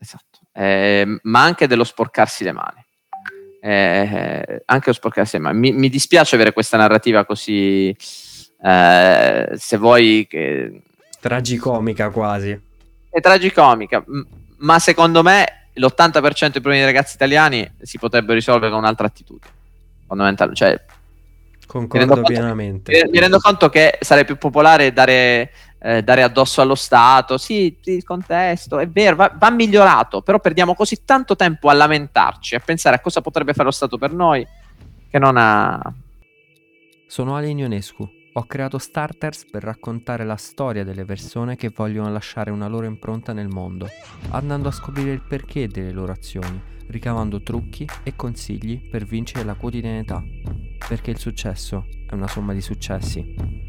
esatto. Eh, ma anche dello sporcarsi le mani. Eh, anche lo sporcarsi le mani. Mi, mi, dispiace avere questa narrativa così, eh, se vuoi... Che... Tragicomica quasi. È tragicomica, ma secondo me l'80% dei problemi dei ragazzi italiani si potrebbero risolvere con un'altra attitudine. Fondamentale, cioè Concordo mi pienamente. Conto, mi rendo conto che sarebbe più popolare dare, eh, dare addosso allo Stato. Sì, il contesto è vero, va, va, migliorato, però perdiamo così tanto tempo a lamentarci, a pensare a cosa potrebbe fare lo Stato per noi, che non ha... Sono Ale Ionescu. Ho creato Starters per raccontare la storia delle persone che vogliono lasciare una loro impronta nel mondo, andando a scoprire il perché delle loro azioni, ricavando trucchi e consigli per vincere la quotidianità perché il successo è una somma di successi.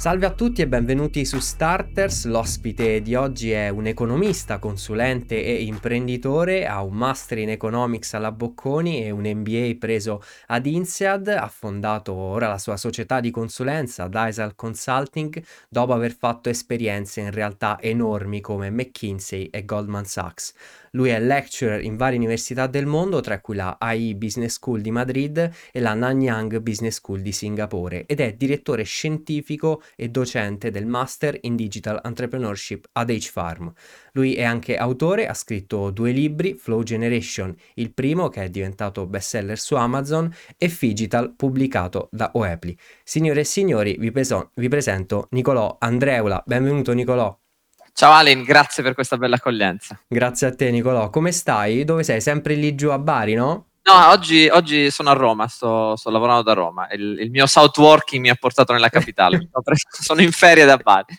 Salve a tutti e benvenuti su Starters. L'ospite di oggi è un economista, consulente e imprenditore, ha un master in economics alla Bocconi e un MBA preso ad INSEAD, ha fondato ora la sua società di consulenza Dysal Consulting dopo aver fatto esperienze in realtà enormi come McKinsey e Goldman Sachs. Lui è lecturer in varie università del mondo, tra cui la AI Business School di Madrid e la Nanyang Business School di Singapore ed è direttore scientifico e docente del Master in Digital Entrepreneurship ad H-Farm. Lui è anche autore, ha scritto due libri, Flow Generation, il primo che è diventato bestseller su Amazon e Figital pubblicato da Oepli. Signore e signori, vi, peso- vi presento Nicolò Andreula. Benvenuto Nicolò. Ciao Alin, grazie per questa bella accoglienza. Grazie a te Nicolò. Come stai? Dove sei? Sempre lì giù a Bari, no? No, oggi, oggi sono a Roma, sto, sto lavorando da Roma. Il, il, mio south working mi ha portato nella capitale. sono in ferie da Bari.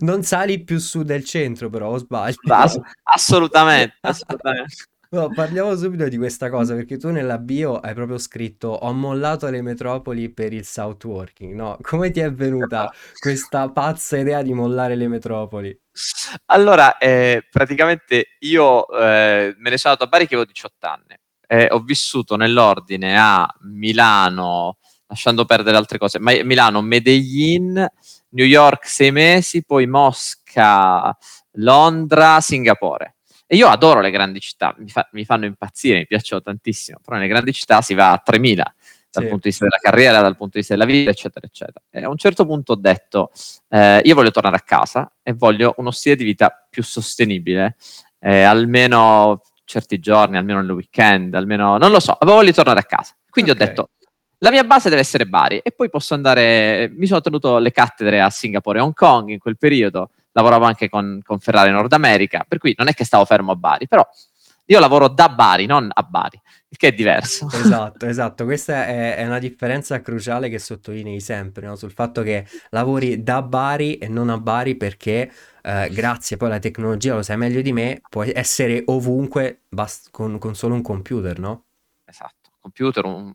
Non sali più su del centro, però, o sbaglio? Ass- assolutamente, assolutamente. No, parliamo subito di questa cosa perché tu nella bio hai proprio scritto ho mollato le metropoli per il south working, no? Come ti è venuta questa pazza idea di mollare le metropoli? Allora, eh, praticamente io eh, me ne sono andato a Bari che avevo 18 anni. Eh, ho vissuto nell'ordine a Milano, lasciando perdere altre cose, ma Milano, Medellin, New York sei mesi, poi Mosca, Londra, Singapore. E io adoro le grandi città, mi, fa, mi, fanno impazzire, mi piacciono tantissimo, però nelle grandi città si va a 3000 dal sì. punto di vista della carriera, dal punto di vista della vita, eccetera, eccetera. E a un certo punto ho detto, eh, io voglio tornare a casa e voglio uno stile di vita più sostenibile, eh, almeno certi giorni, almeno nel weekend, almeno, non lo so, avevo voglia di tornare a casa. Quindi okay. ho detto, la mia base deve essere Bari e poi posso andare, mi sono tenuto le cattedre a Singapore e Hong Kong in quel periodo, lavoravo anche con, con Ferrari Nord America, per cui non è che stavo fermo a Bari, però io lavoro da Bari, non a Bari, il che è diverso. Esatto, esatto. Questa è, è una differenza cruciale che sottolinei sempre, no? sul fatto che lavori da Bari e non a Bari perché eh, grazie poi alla tecnologia, lo sai meglio di me, puoi essere ovunque bast- con, con, solo un computer, no? Esatto, computer, un,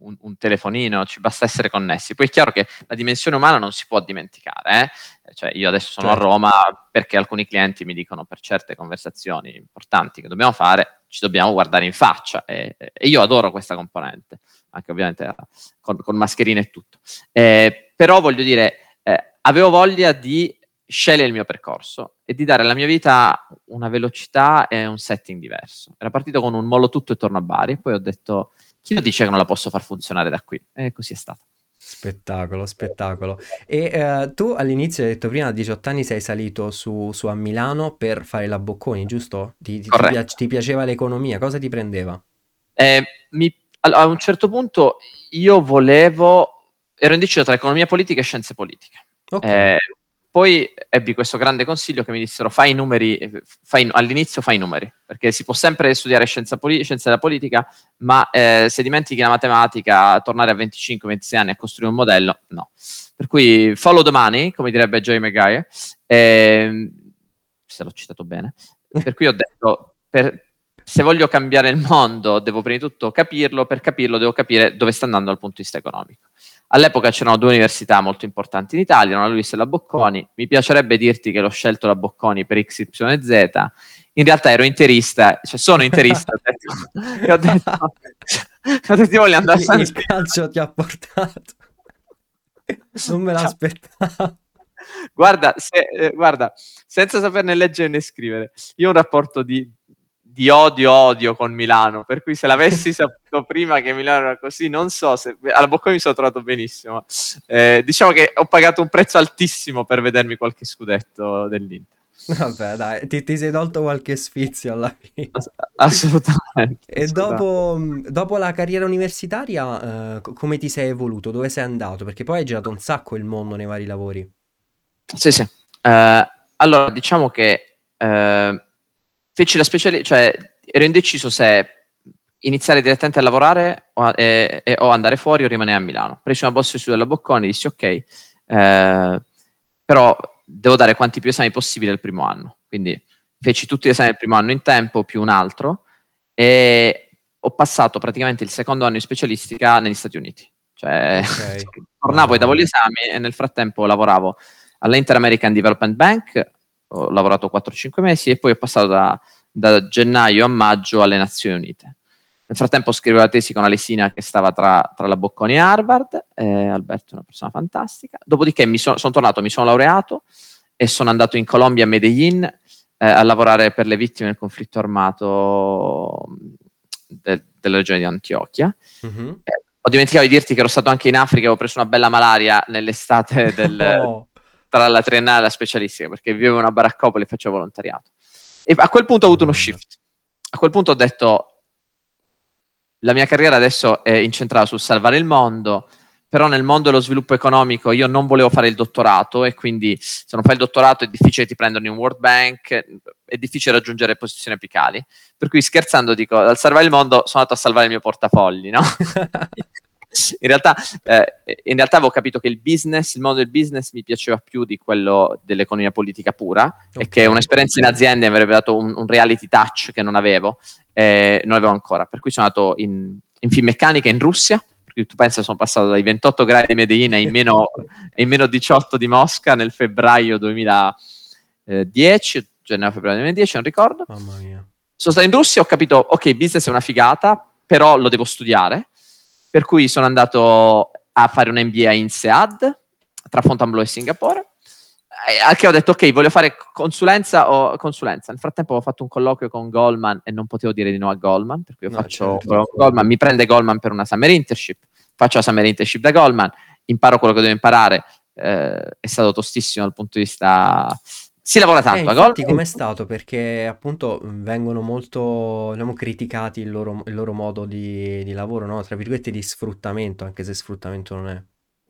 un, un, telefonino, ci basta essere connessi. Poi è chiaro che la dimensione umana non si può dimenticare, eh? cioè io adesso sono certo. a Roma perché alcuni clienti mi dicono per certe conversazioni importanti che dobbiamo fare, ci dobbiamo guardare in faccia e, e io adoro questa componente, anche ovviamente eh, con, con mascherine e tutto. Eh, però voglio dire, eh, avevo voglia di scegliere il mio percorso e di dare alla mia vita una velocità e un setting diverso. Era partito con un mollo tutto e torno a Bari, poi ho detto chi lo dice che non la posso far funzionare da qui? E così è stato. Spettacolo, spettacolo. E eh, tu all'inizio hai detto prima a 18 anni sei salito su, su a Milano per fare la Bocconi, giusto? Ti, ti, ti, ti piaceva l'economia, cosa ti prendeva? Eh, mi, a un certo punto io volevo, ero indeciso tra economia politica e scienze politiche. Okay. Eh, poi ebbi questo grande consiglio che mi dissero fai i numeri, fai, all'inizio fai i numeri, perché si può sempre studiare scienza, poli- scienza della politica, ma eh, se dimentichi la matematica, tornare a 25-26 anni a costruire un modello, no. Per cui follow the money, come direbbe Joey Maguire, eh, se l'ho citato bene, per cui ho detto, per, se voglio cambiare il mondo devo prima di tutto capirlo, per capirlo devo capire dove sta andando dal punto di vista economico. All'epoca c'erano due università molto importanti in Italia, la Luis e la Bocconi. Mi piacerebbe dirti che l'ho scelto la Bocconi per XYZ. In realtà ero interista, cioè sono interista. ho detto, ho detto, ho detto voglio andare a Il calcio ti ha portato. Non me l'aspettavo. guarda, se, eh, guarda, senza saperne leggere né scrivere, io ho un rapporto di, di odio odio con Milano, per cui se l'avessi saputo prima che Milano era così, non so se alla Bocconi mi sono trovato benissimo. Eh, diciamo che ho pagato un prezzo altissimo per vedermi qualche scudetto dell'Inter. Vabbè, dai, ti, ti, sei tolto qualche sfizio alla fine. Assolutamente. E dopo, dopo, la carriera universitaria, eh, come ti sei evoluto? Dove sei andato? Perché poi hai girato un sacco il mondo nei vari lavori. Sì, sì. Uh, allora, diciamo che uh, feci la speciale, cioè ero indeciso se iniziare direttamente a lavorare o, e, e, o andare fuori o rimanere a Milano. Presi una borsa su della Bocconi, dissi ok, uh, però devo dare quanti più esami possibili al primo anno. Quindi feci tutti gli esami del primo anno in tempo più un altro e ho passato praticamente il secondo anno di specialistica negli Stati Uniti. Cioè, okay. tornavo e davo gli esami e nel frattempo lavoravo all'Inter American Development Bank, ho lavorato 4-5 mesi e poi ho passato da, da, gennaio a maggio alle Nazioni Unite. Nel frattempo scrivevo la tesi con Alessina che stava tra, tra la Bocconi e Harvard, eh, Alberto è una persona fantastica. Dopodiché mi sono son tornato, mi sono laureato e sono andato in Colombia a Medellin eh, a lavorare per le vittime del conflitto armato de, della regione di Antiochia. Mm-hmm. Eh, ho dimenticato di dirti che ero stato anche in Africa e ho preso una bella malaria nell'estate del, oh. Tra la triennale e la specialistica perché vivevo in una baraccopoli e facevo volontariato. E a quel punto ho avuto uno shift. A quel punto ho detto la mia carriera adesso è incentrata sul salvare il mondo, però nel mondo dello sviluppo economico io non volevo fare il dottorato e quindi se non fai il dottorato è difficile ti prendono in World Bank, è difficile raggiungere posizioni apicali. Per cui scherzando dico, al salvare il mondo sono andato a salvare il mio portafogli, no? in, realtà, eh, in realtà avevo capito che il business, il mondo del business mi piaceva più di quello dell'economia politica pura okay. e che un'esperienza in azienda mi avrebbe dato un, un reality touch che non avevo, eh, non avevo ancora. Per cui sono andato in, in Finmeccanica in Russia, perché tu pensa sono passato dai 28 gradi di Medellin ai meno, ai meno 18 di Mosca nel febbraio 2010, gennaio-febbraio 2010, non ricordo. Mamma mia. Sono stato in Russia, ho capito, ok, business è una figata, però lo devo studiare per cui sono andato a fare un MBA in SEAD tra Fontainebleau e Singapore. Al che ho detto, ok, voglio fare consulenza o consulenza. Nel frattempo ho fatto un colloquio con Goldman e non potevo dire di no a Goldman, perché io no, faccio certo. Goldman, mi prende Goldman per una summer internship, faccio la summer internship da Goldman, imparo quello che devo imparare, eh, è stato tostissimo dal punto di vista si lavora tanto eh, a gol. com'è stato? Perché appunto vengono molto diciamo, criticati il loro, il loro modo di, di, lavoro, no? Tra virgolette di sfruttamento, anche se sfruttamento non è.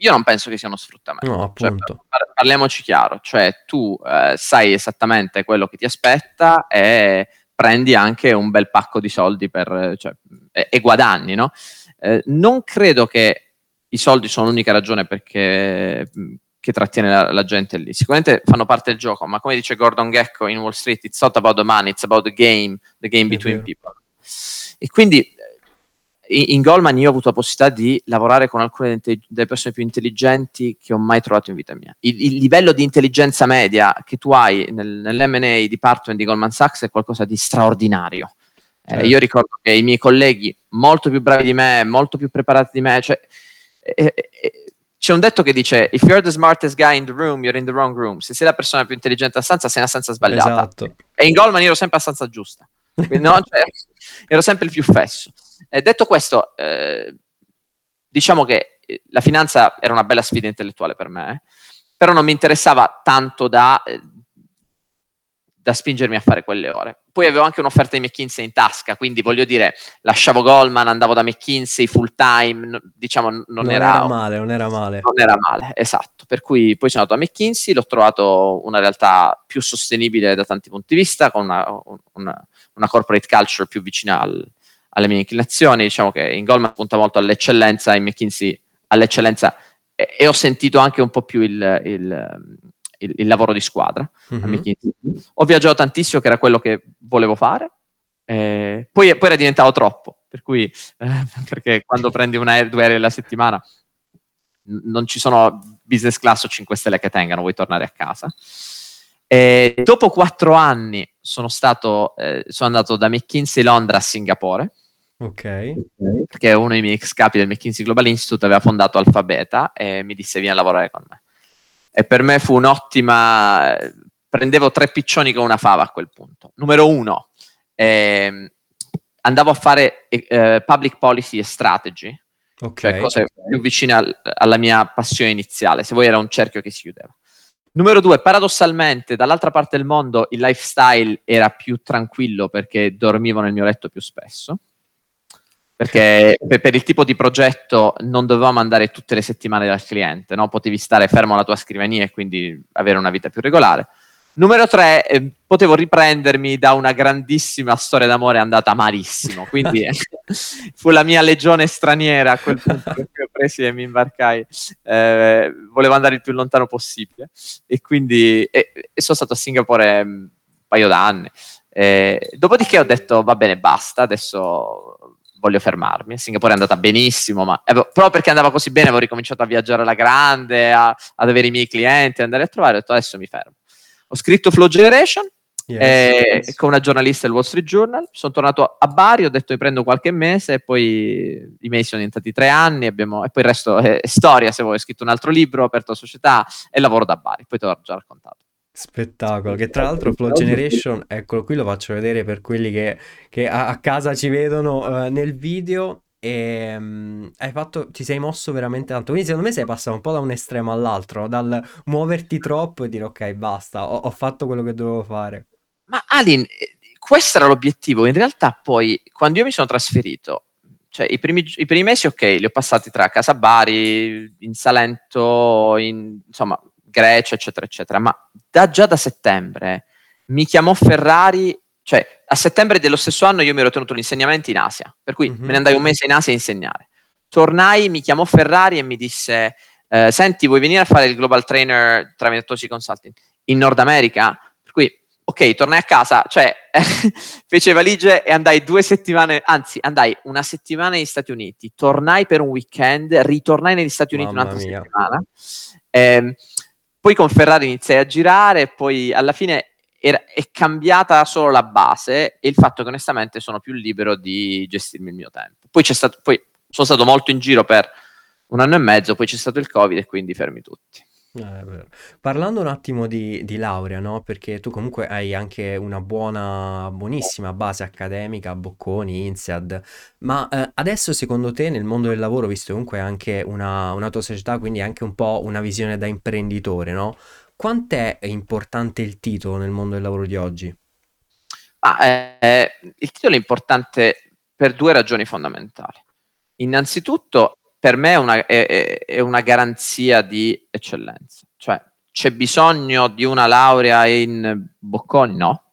Io non penso che sia uno sfruttamento. No, cioè, appunto. Cioè, parliamoci chiaro, cioè tu eh, sai esattamente quello che ti aspetta e prendi anche un bel pacco di soldi per, cioè, e, e, guadagni, no? Eh, non credo che i soldi sono l'unica ragione perché che trattiene la, la, gente lì. Sicuramente fanno parte del gioco, ma come dice Gordon Gecko in Wall Street, it's not about the money, it's about the game, the game between people. E quindi in Goldman io ho avuto la possibilità di lavorare con alcune delle persone più intelligenti che ho mai trovato in vita mia. Il, il livello di intelligenza media che tu hai nel, nell'M&A department di Goldman Sachs è qualcosa di straordinario. Eh, certo. io ricordo che i miei colleghi, molto più bravi di me, molto più preparati di me, cioè, eh, eh, c'è un detto che dice: If you're the smartest guy in the room, you're in the wrong room. Se sei la persona più intelligente a stanza, sei nella stanza sbagliata. Esatto. E in Goldman ero sempre a stanza giusta. No, cioè, ero sempre il più fesso. E detto questo, eh, diciamo che eh, la finanza era una bella sfida intellettuale per me, eh, però non mi interessava tanto da eh, da spingermi a fare quelle ore. Poi avevo anche un'offerta di McKinsey in tasca, quindi voglio dire, lasciavo Goldman, andavo da McKinsey full time, diciamo non, non era, era, male, non era male. Non era male, esatto. Per cui poi sono andato a McKinsey, l'ho trovato una realtà più sostenibile da tanti punti di vista, con una, una, una corporate culture più vicina al, alle mie inclinazioni. Diciamo che in Goldman punta molto all'eccellenza, in McKinsey all'eccellenza e, e ho sentito anche un po' più il, il il, il lavoro di squadra. Mm-hmm. Ho viaggiato tantissimo, che era quello che volevo fare. Eh, poi, poi, era diventato troppo, per cui, eh, perché quando prendi un aereo, due aerei alla settimana, n- non ci sono business class o 5 stelle che tengano, vuoi tornare a casa. E dopo quattro anni sono, stato, eh, sono andato da McKinsey Londra a Singapore. Ok. Perché uno dei miei ex capi del McKinsey Global Institute aveva fondato Alphabeta e mi disse vieni a lavorare con me. E per me fu un'ottima... Prendevo tre piccioni con una fava a quel punto. Numero uno, ehm, andavo a fare eh, public policy e strategy, okay. cioè cose più vicine al, alla mia passione iniziale. Se vuoi era un cerchio che si chiudeva. Numero due, paradossalmente, dall'altra parte del mondo il lifestyle era più tranquillo perché dormivo nel mio letto più spesso. Perché per, il tipo di progetto non dovevamo andare tutte le settimane dal cliente, no? potevi stare fermo alla tua scrivania e quindi avere una vita più regolare. Numero tre, eh, potevo riprendermi da una grandissima storia d'amore andata malissimo, quindi fu la mia legione straniera a quel punto che ho preso e mi imbarcai. Eh, volevo andare il più lontano possibile e quindi sono stato a Singapore mm, un paio d'anni. Eh, dopodiché ho detto va bene, basta, adesso voglio fermarmi. Singapore è andata benissimo, ma avevo, proprio perché andava così bene avevo ricominciato a viaggiare alla grande, a, ad avere i miei clienti, andare a trovare, ho detto adesso mi fermo. Ho scritto Flow Generation yes, eh, yes. con una giornalista del Wall Street Journal. Sono tornato a Bari, ho detto mi prendo qualche mese e poi i mesi sono diventati tre anni abbiamo, e poi il resto è, storia, se vuoi. Ho scritto un altro libro, ho aperto la società e lavoro da Bari. Poi te l'ho già raccontato. Spettacolo, che tra l'altro Flow Generation, eccolo qui lo faccio vedere per quelli che, che a, a, casa ci vedono uh, nel video e um, hai fatto, ti sei mosso veramente tanto. Quindi, secondo me, sei passato un po' da un estremo all'altro, dal muoverti troppo e dire ok, basta, ho, ho fatto quello che dovevo fare. Ma Alin, eh, questo era l'obiettivo. In realtà, poi, quando io mi sono trasferito, cioè i primi, i primi mesi, ok, li ho passati tra Casa Bari, in Salento, in, insomma, Grecia, eccetera, eccetera. Ma da, già da settembre mi chiamò Ferrari cioè, a settembre dello stesso anno io mi ero tenuto l'insegnamento in Asia, per cui mm-hmm. me ne andai un mese in Asia a insegnare. Tornai, mi chiamò Ferrari e mi disse, eh, senti, vuoi venire a fare il Global Trainer tramite Tosi Consulting in Nord America? Per cui, ok, tornai a casa, cioè, fece valigie e andai due settimane, anzi, andai una settimana negli Stati Uniti, tornai per un weekend, ritornai negli Stati Uniti Mamma un'altra mia. settimana. Eh, poi con Ferrari iniziai a girare, poi alla fine era, è cambiata solo la base e il fatto che onestamente sono più libero di gestirmi il mio tempo. Poi, stato, poi sono stato molto in giro per un anno e mezzo, poi c'è stato il Covid e quindi fermi tutti. Eh, Parlando un attimo di, di laurea, no? Perché tu comunque hai anche una buona, buonissima base accademica, Bocconi, INSEAD, ma eh, adesso secondo te nel mondo del lavoro, visto comunque anche una, una tua società, quindi anche un po' una visione da imprenditore, no? Quant'è importante il titolo nel mondo del lavoro di oggi? Ah, eh, il titolo è importante per due ragioni fondamentali. Innanzitutto, per me è una, è, è una garanzia di eccellenza. Cioè, c'è bisogno di una laurea in Bocconi? No.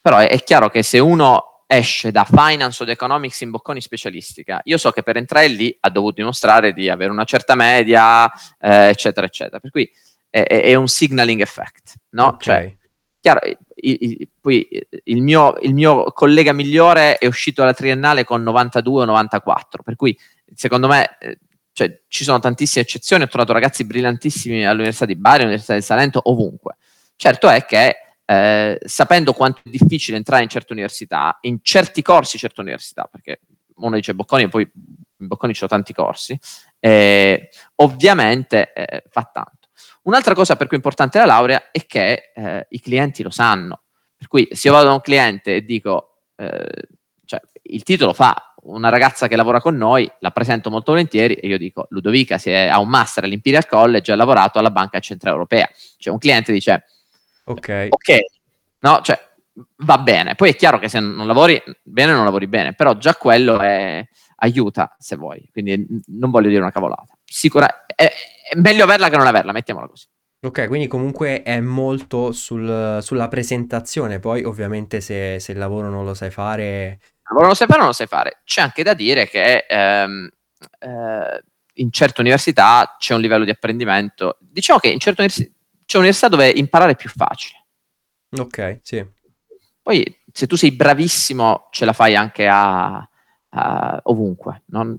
Però è, è chiaro che se uno esce da finance o economics in Bocconi specialistica, io so che per entrare lì ha dovuto dimostrare di avere una certa media, eh, eccetera, eccetera. Per cui è, è un signaling effect, no? Okay. Cioè, chiaro, i, i, poi il mio, il mio, collega migliore è uscito alla triennale con 92-94, per cui secondo me eh, cioè, ci sono tantissime eccezioni, ho trovato ragazzi brillantissimi all'Università di Bari, all'Università del Salento, ovunque. Certo è che eh, sapendo quanto è difficile entrare in certe università, in certi corsi certe università, perché uno dice Bocconi e poi in Bocconi ci sono tanti corsi, eh, ovviamente eh, fa tanto. Un'altra cosa per cui è importante la laurea è che eh, i clienti lo sanno. Per cui se io vado da un cliente e dico, eh, cioè, il titolo fa una ragazza che lavora con noi, la presento molto volentieri e io dico, Ludovica si è, ha un master all'Imperial College e ha lavorato alla Banca Centrale Europea. Cioè un cliente dice, ok, okay no, cioè, va bene. Poi è chiaro che se non lavori bene non lavori bene, però già quello è, aiuta se vuoi, quindi non voglio dire una cavolata. Sicura, è, è meglio averla che non averla, mettiamola così. Ok, quindi comunque è molto sul, sulla presentazione, poi ovviamente se, se, il lavoro non lo sai fare... Lavoro non lo sai fare, non lo sai fare. C'è anche da dire che ehm, eh, in certe università c'è un livello di apprendimento. Diciamo che in certe università c'è un'università dove imparare è più facile. Ok, sì. Poi se tu sei bravissimo ce la fai anche a, a ovunque, non,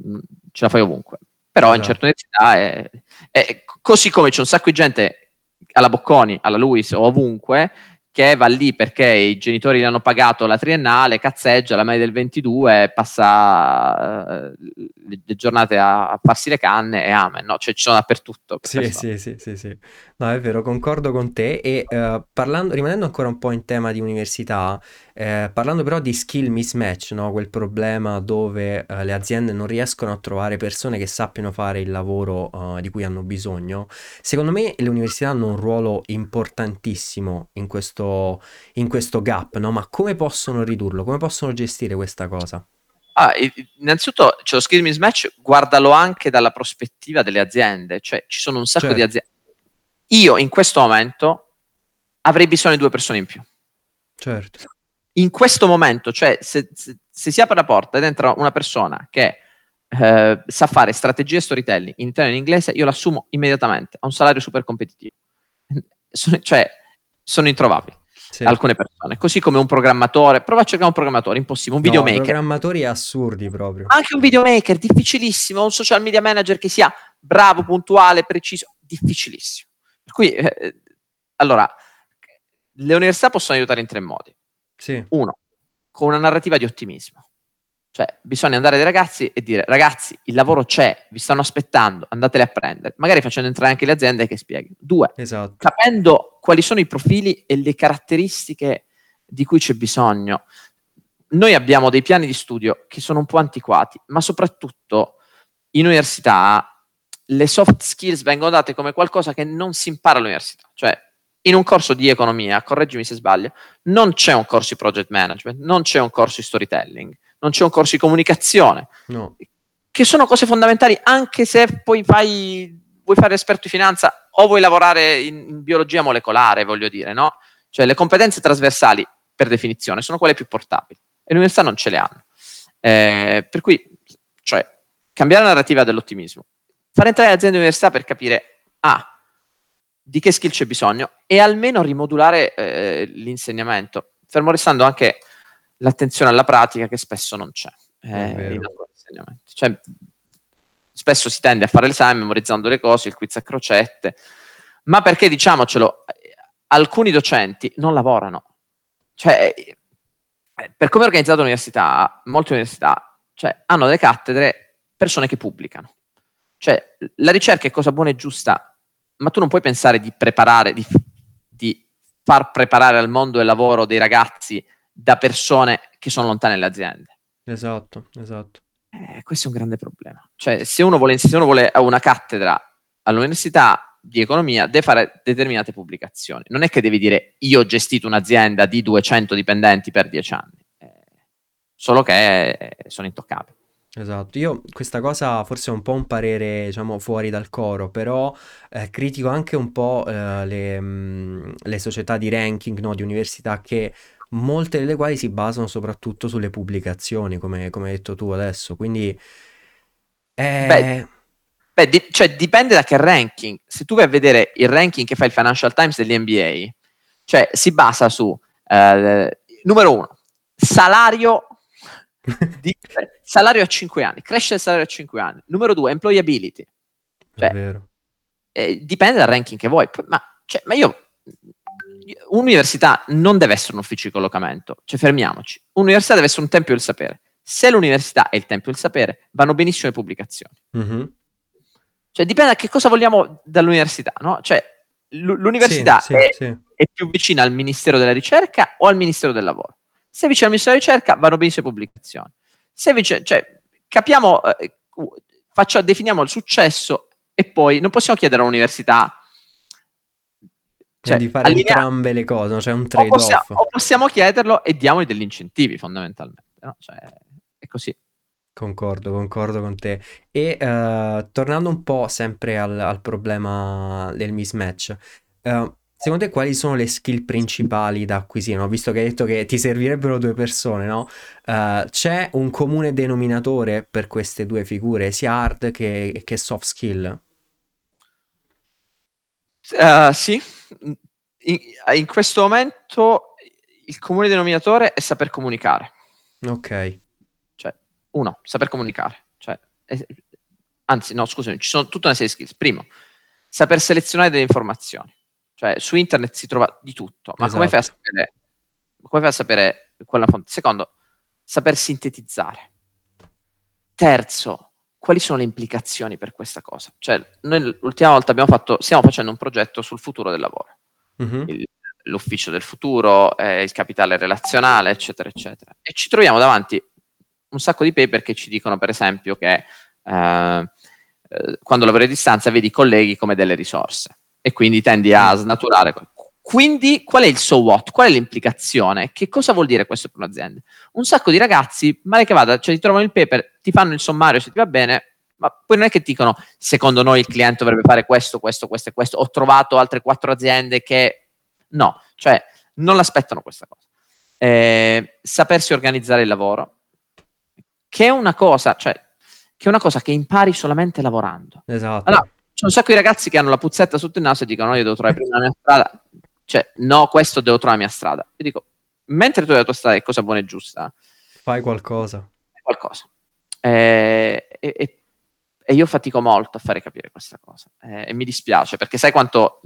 ce la fai ovunque. Però esatto. in certe università è, è, così come c'è un sacco di gente alla Bocconi, alla Luis o ovunque che va lì perché i genitori gli hanno pagato la triennale, cazzeggia la media del 22, passa uh, le giornate a, a, farsi le canne e amen, no? Cioè ci sono dappertutto. Sì, sì, sì, sì, sì, No, è vero, concordo con te e uh, parlando, rimanendo ancora un po' in tema di università, eh, parlando però di skill mismatch, no? Quel problema dove uh, le aziende non riescono a trovare persone che sappiano fare il lavoro di cui hanno bisogno, secondo me le università hanno un ruolo importantissimo in questo in questo gap, no? Ma come possono ridurlo? Come possono gestire questa cosa? Ah, innanzitutto c'è lo skill mismatch, guardalo anche dalla prospettiva delle aziende, cioè ci sono un sacco certo. di aziende. Io in questo momento avrei bisogno di due persone in più. Certo. In questo momento, cioè se, se, se si apre la porta ed entra una persona che eh, sa fare strategie storytelling in italiano e in inglese, io l'assumo immediatamente a un salario super competitivo. cioè, sono introvabili. Sì. alcune persone, così come un programmatore. Prova a cercare un programmatore, impossibile, un videomaker. No, programmatori assurdi proprio. Anche un videomaker, difficilissimo, un social media manager che sia bravo, puntuale, preciso, difficilissimo. Per cui, eh, allora, le università possono aiutare in tre modi. Sì. Uno, con una narrativa di ottimismo. Cioè, bisogna andare dai ragazzi e dire, ragazzi, il lavoro c'è, vi stanno aspettando, andateli a prendere. Magari facendo entrare anche le aziende che spieghino. Due, esatto. capendo quali sono i profili e le caratteristiche di cui c'è bisogno. Noi abbiamo dei piani di studio che sono un po' antiquati, ma soprattutto in università le soft skills vengono date come qualcosa che non si impara all'università. Cioè, in un corso di economia, correggimi se sbaglio, non c'è un corso di project management, non c'è un corso di storytelling non c'è un corso di comunicazione, no. che sono cose fondamentali anche se poi fai, vuoi fare esperto di finanza o vuoi lavorare in, in biologia molecolare, voglio dire, no? Cioè le competenze trasversali, per definizione, sono quelle più portabili e le università non ce le hanno. Eh, per cui, cioè, cambiare la narrativa dell'ottimismo, fare entrare le aziende università per capire, ah, di che skill c'è bisogno e almeno rimodulare eh, l'insegnamento, fermo restando anche l'attenzione alla pratica che spesso non c'è eh. Cioè, spesso si tende a fare l'esame memorizzando le cose, il quiz a crocette, ma perché diciamocelo, alcuni docenti non lavorano. Cioè, per come è organizzata l'università, molte università cioè, hanno delle cattedre persone che pubblicano. Cioè, la ricerca è cosa buona e giusta, ma tu non puoi pensare di preparare, di, di far preparare al mondo del lavoro dei ragazzi da persone che sono lontane dalle aziende. Esatto, esatto. Eh, questo è un grande problema. Cioè, se uno vuole, se uno vuole una cattedra all'università di economia, deve fare determinate pubblicazioni. Non è che devi dire io ho gestito un'azienda di 200 dipendenti per 10 anni, eh, solo che eh, sono intoccabili. Esatto, io questa cosa forse è un po' un parere, diciamo, fuori dal coro, però eh, critico anche un po' eh, le, mh, mm, le società di ranking, no, di università che molte delle quali si basano soprattutto sulle pubblicazioni, come, come hai detto tu adesso. Quindi, eh... beh, beh di- cioè, dipende da che ranking. Se tu vai a vedere il ranking che fa il Financial Times dell'NBA, cioè si basa su eh, numero uno, salario. Di, salario a 5 anni, cresce il salario a 5 anni. Numero 2, employability. Cioè, eh, dipende dal ranking che vuoi. Ma, cioè, ma io un'università non deve essere un ufficio di collocamento, cioè fermiamoci. Un'università deve essere un tempio del sapere. Se l'università è il tempio del sapere, vanno benissimo le pubblicazioni. Mm-hmm. Cioè dipende da che cosa vogliamo dall'università, no? Cioè l'università sì, è, sì. è, più vicina al Ministero della Ricerca o al Ministero del Lavoro? Se è vicina al Ministero della Ricerca, vanno benissimo le pubblicazioni. Se vicino, cioè, capiamo, eh, faccia, definiamo il successo e poi non possiamo chiedere all'università cioè, di fare allinea... entrambe le cose, c'è cioè un trade-off. O possiamo, o possiamo, chiederlo e diamogli degli incentivi fondamentalmente, no? cioè, è così. Concordo, concordo con te. E uh, tornando un po' sempre al, al problema del mismatch, uh, secondo te quali sono le skill principali da acquisire? No? Visto che hai detto che ti servirebbero due persone, no? Uh, c'è un comune denominatore per queste due figure, sia hard che, che soft skill? sì, in, in questo momento il comune denominatore è saper comunicare. Ok. Cioè, uno, saper comunicare. Cioè, è, anzi, no, scusami, ci sono tutta una serie di skills. Primo, saper selezionare delle informazioni. Cioè, su internet si trova di tutto, ma Esatto. come fai a sapere, come fai a sapere quella fonte? Secondo, saper sintetizzare. Terzo, quali sono le implicazioni per questa cosa? Cioè, noi l'ultima volta abbiamo fatto, stiamo facendo un progetto sul futuro del lavoro, Mhm. il- l'ufficio del futuro, eh, il capitale relazionale, eccetera, eccetera. E ci troviamo davanti un sacco di paper che ci dicono, per esempio, che eh, eh, quando lavori a distanza vedi i colleghi come delle risorse e quindi tendi a snaturare. Quindi, qual è il so what? Qual è l'implicazione? Che cosa vuol dire questo per un'azienda? Un sacco di ragazzi, male che vada, cioè ti trovano il paper, ti fanno il sommario se ti va bene, ma poi non è che ti dicono, secondo noi il cliente dovrebbe fare questo, questo, questo e questo. Ho trovato altre quattro aziende che... No, cioè non l'aspettano questa cosa. Eh, sapersi organizzare il lavoro, che è una cosa, cioè, che è una cosa che impari solamente lavorando. Esatto. Allora, c'è un sacco di ragazzi che hanno la puzzetta sotto il naso e dicono: No, io devo trovare prima la mia strada. Cioè, no, questo devo trovare la mia strada. Io dico: mentre tu hai la tua strada, è cosa buona e giusta, Fai qualcosa. fai qualcosa. Eh, e, e- e io fatico molto a fare capire questa cosa. Eh, e mi dispiace perché sai quanto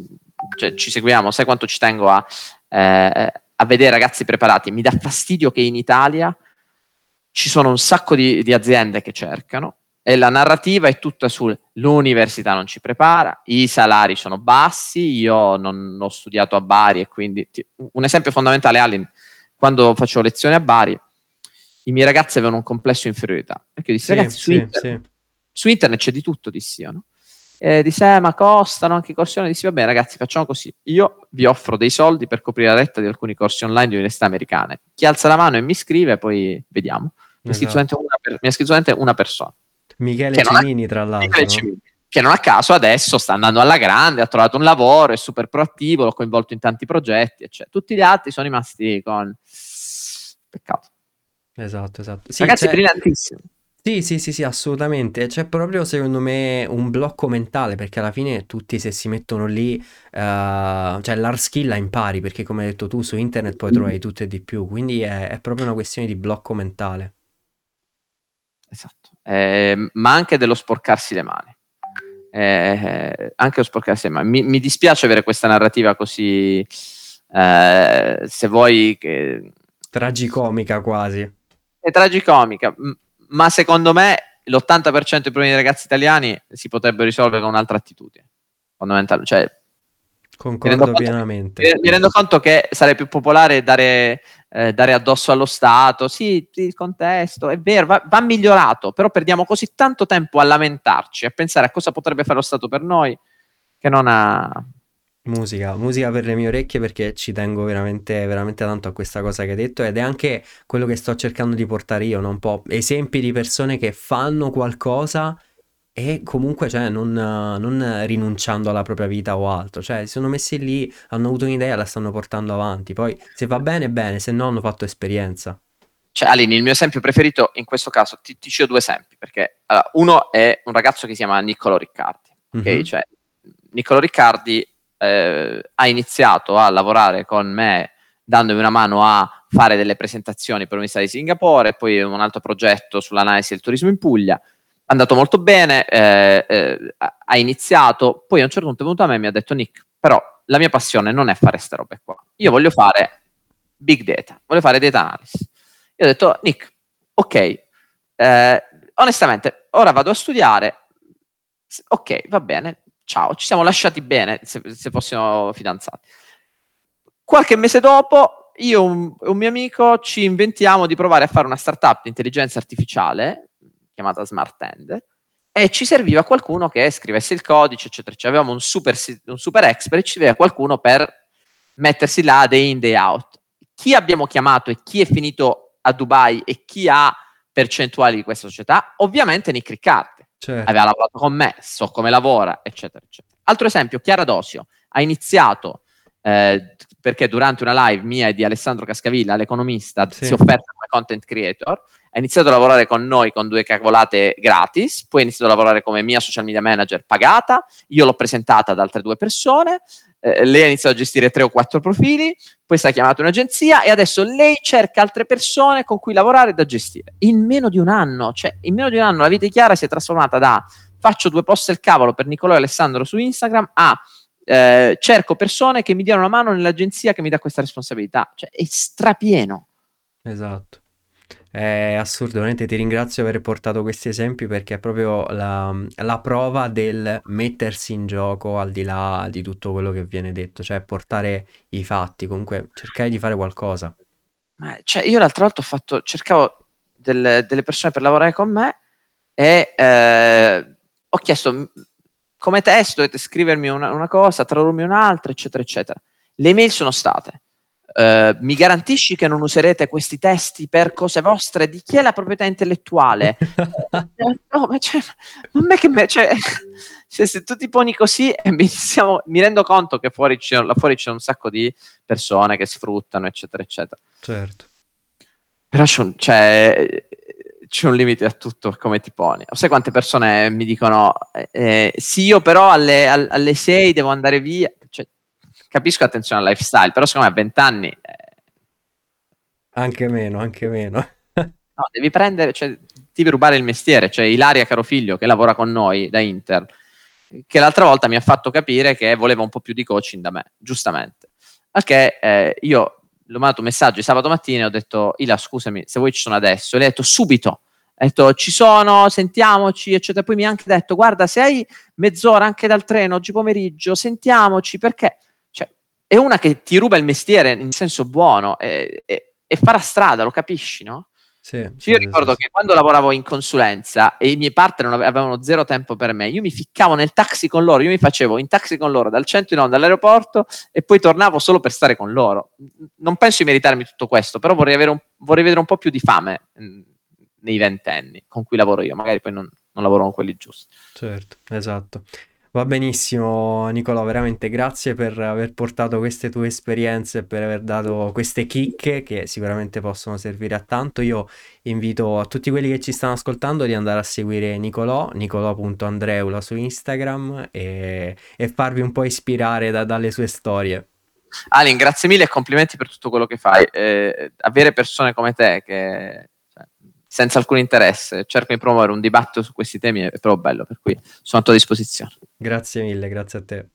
cioè, ci seguiamo, sai quanto ci tengo a, eh, a vedere ragazzi preparati. Mi dà fastidio che in Italia ci sono un sacco di, di aziende che cercano e la narrativa è tutta sul l'università non ci prepara, i salari sono bassi, io non ho studiato a Bari e quindi ti- un esempio fondamentale Alin, quando facevo lezioni a Bari i miei ragazzi avevano un complesso inferiorità perché io dissi Sì, ragazzi su, sì, internet, sì. su internet c'è di tutto dissi io, no? E disse "Eh, ma costano anche i corsi online dissi va bene ragazzi facciamo così io vi offro dei soldi per coprire la retta di alcuni corsi online di università americane chi alza la mano e mi scrive poi vediamo mi ha scritto Esatto. una, per- solamente una persona Michele Che non ha- Cimini, tra l'altro. Michele? Cimini, che non a caso adesso sta andando alla grande, ha trovato un lavoro, è super proattivo, l'ho coinvolto in tanti progetti, eccetera. Tutti gli altri sono rimasti con... Peccato. Esatto, esatto. Sì, Ragazzi, brillantissimi. Sì, sì, sì, sì, assolutamente. C'è proprio secondo me un blocco mentale perché alla fine tutti se si mettono lì, eh, cioè l'hard skill la impari perché come hai detto tu su internet poi trovi tutto e di più, quindi è, è proprio una questione di blocco mentale. Eh, ma anche dello sporcarsi le mani. Eh, anche lo sporcarsi le mani. Mi, mi dispiace avere questa narrativa così, eh, se vuoi, che Tragicomica quasi. è tragicomica, ma secondo me l'80% dei problemi dei ragazzi italiani si potrebbero risolvere con un'altra attitudine fondamentale. Cioè, mi Concordo conto, pienamente. mi- mi rendo conto che sarebbe più popolare dare, eh, dare addosso allo Stato. Sì, il contesto è vero, va, va migliorato, però perdiamo così tanto tempo a lamentarci, a pensare a cosa potrebbe fare lo Stato per noi, che non ha. Musica, musica per le mie orecchie perché ci tengo veramente, veramente tanto a questa cosa che hai detto ed è anche quello che sto cercando di portare io, no? Un po' esempi di persone che fanno qualcosa e comunque cioè, non, non rinunciando alla propria vita o altro, cioè si sono messi lì, hanno avuto un'idea la stanno portando avanti, poi se va bene bene, se no hanno fatto esperienza. Cioè, Aline, il mio esempio preferito in questo caso, ti, ti cito due esempi, perché allora, uno è un ragazzo che si chiama Niccolo Riccardi. ok? Mhm. Cioè, Niccolo Riccardi eh, ha iniziato a lavorare con me dandomi una mano a fare delle presentazioni per l'Università di Singapore, poi un altro progetto sull'analisi del turismo in Puglia. Andato molto bene, eh, eh, ha iniziato, poi a un certo punto è venuto a me e mi ha detto Nick, però la mia passione non è fare queste robe qua, io voglio fare big data, voglio fare data analysis. Io ho detto Nick, ok, eh, onestamente ora vado a studiare, ok, va bene, ciao, ci siamo lasciati bene se, se fossimo fidanzati. Qualche mese dopo, io e un, un mio amico ci inventiamo di provare a fare una startup di intelligenza artificiale chiamata Smart End e ci serviva qualcuno che scrivesse il codice, eccetera, eccetera. Avevamo un super, un super expert e ci serviva qualcuno per mettersi là day in, day out. Chi abbiamo chiamato e chi è finito a Dubai e chi ha percentuali di questa società? Ovviamente Nick Riccardi Cioè, aveva lavorato con me, so come lavora, eccetera, eccetera. Altro esempio, Chiara Dosio ha iniziato eh, perché durante una live mia e di Alessandro Cascavilla, l'economista, Sì. si è offerta come content creator, ha iniziato a lavorare con noi con due cavolate gratis, poi ha iniziato a lavorare come mia social media manager pagata, io l'ho presentata ad altre due persone, eh, lei ha iniziato a gestire tre o quattro profili, poi si è chiamata un'agenzia e adesso lei cerca altre persone con cui lavorare e da gestire. In meno di un anno, cioè in meno di un anno la vita Chiara si è trasformata da faccio due post del cavolo per Nicolò e Alessandro su Instagram a eh, cerco persone che mi diano una mano nell'agenzia che mi dà questa responsabilità. Cioè, è strapieno. Esatto. È assurdo, veramente ti ringrazio per aver portato questi esempi perché è proprio la, la prova del mettersi in gioco al di là di tutto quello che viene detto, cioè portare i fatti, comunque cercare di fare qualcosa. Cioè, io l'altra volta ho fatto, cercavo del, delle persone per lavorare con me e eh, ho chiesto come testo dovete scrivermi una, una cosa, tradurmi un'altra, eccetera, eccetera. Le mail sono state. Uh, mi garantisci che non userete questi testi per cose vostre? Di chi è la proprietà intellettuale? no, ma cioè, non è che me, cioè, se, se, tu ti poni così e mi, siamo, mi rendo conto che fuori c'è, là fuori c'è un sacco di persone che sfruttano, eccetera, eccetera. Certo. Però c'è un, c'è, c'è un limite a tutto come ti poni. Sai quante persone mi dicono, eh, sì, io però alle, alle 6 devo andare via. Capisco attenzione al lifestyle, però secondo me a 20 anni... Eh... Anche meno, anche meno. no, devi prendere, cioè, devi rubare il mestiere. Cioè, Ilaria Carofiglio, che lavora con noi da Inter, che l'altra volta mi ha fatto capire che voleva un po' più di coaching da me, giustamente. Perché eh, io l'ho mandato un messaggio sabato mattina e ho detto, Ila, scusami, se vuoi ci sono adesso. E lei ha detto, subito. Ha detto, ci sono, sentiamoci, eccetera. Poi mi ha anche detto, guarda, se hai mezz'ora anche dal treno, oggi pomeriggio, sentiamoci, perché? Cioè, è una che ti ruba il mestiere in senso buono e, e, e farà strada, lo capisci, no? Sì, sì, io ricordo sì, che quando lavoravo in consulenza e i miei partner avevano zero tempo per me, io mi ficcavo nel taxi con loro, io mi facevo in taxi con loro dal centro in onda all'aeroporto e poi tornavo solo per stare con loro. Non penso di meritarmi tutto questo, però vorrei, un, vorrei vedere un po' più di fame mh, nei ventenni con cui lavoro io, magari poi non, non lavoro con quelli giusti. Certo, esatto. Va benissimo Nicolò, veramente grazie per aver portato queste tue esperienze, per aver dato queste chicche che sicuramente possono servire a tanto. Io invito a tutti quelli che ci stanno ascoltando di andare a seguire Nicolò, nicolò.andreula su Instagram e, e farvi un po' ispirare da, dalle sue storie. Alin, grazie mille e complimenti per tutto quello che fai. Eh, avere persone come te che senza alcun interesse, cerco di promuovere un dibattito su questi temi, è proprio bello, per cui sono a tua disposizione. Grazie mille, grazie a te.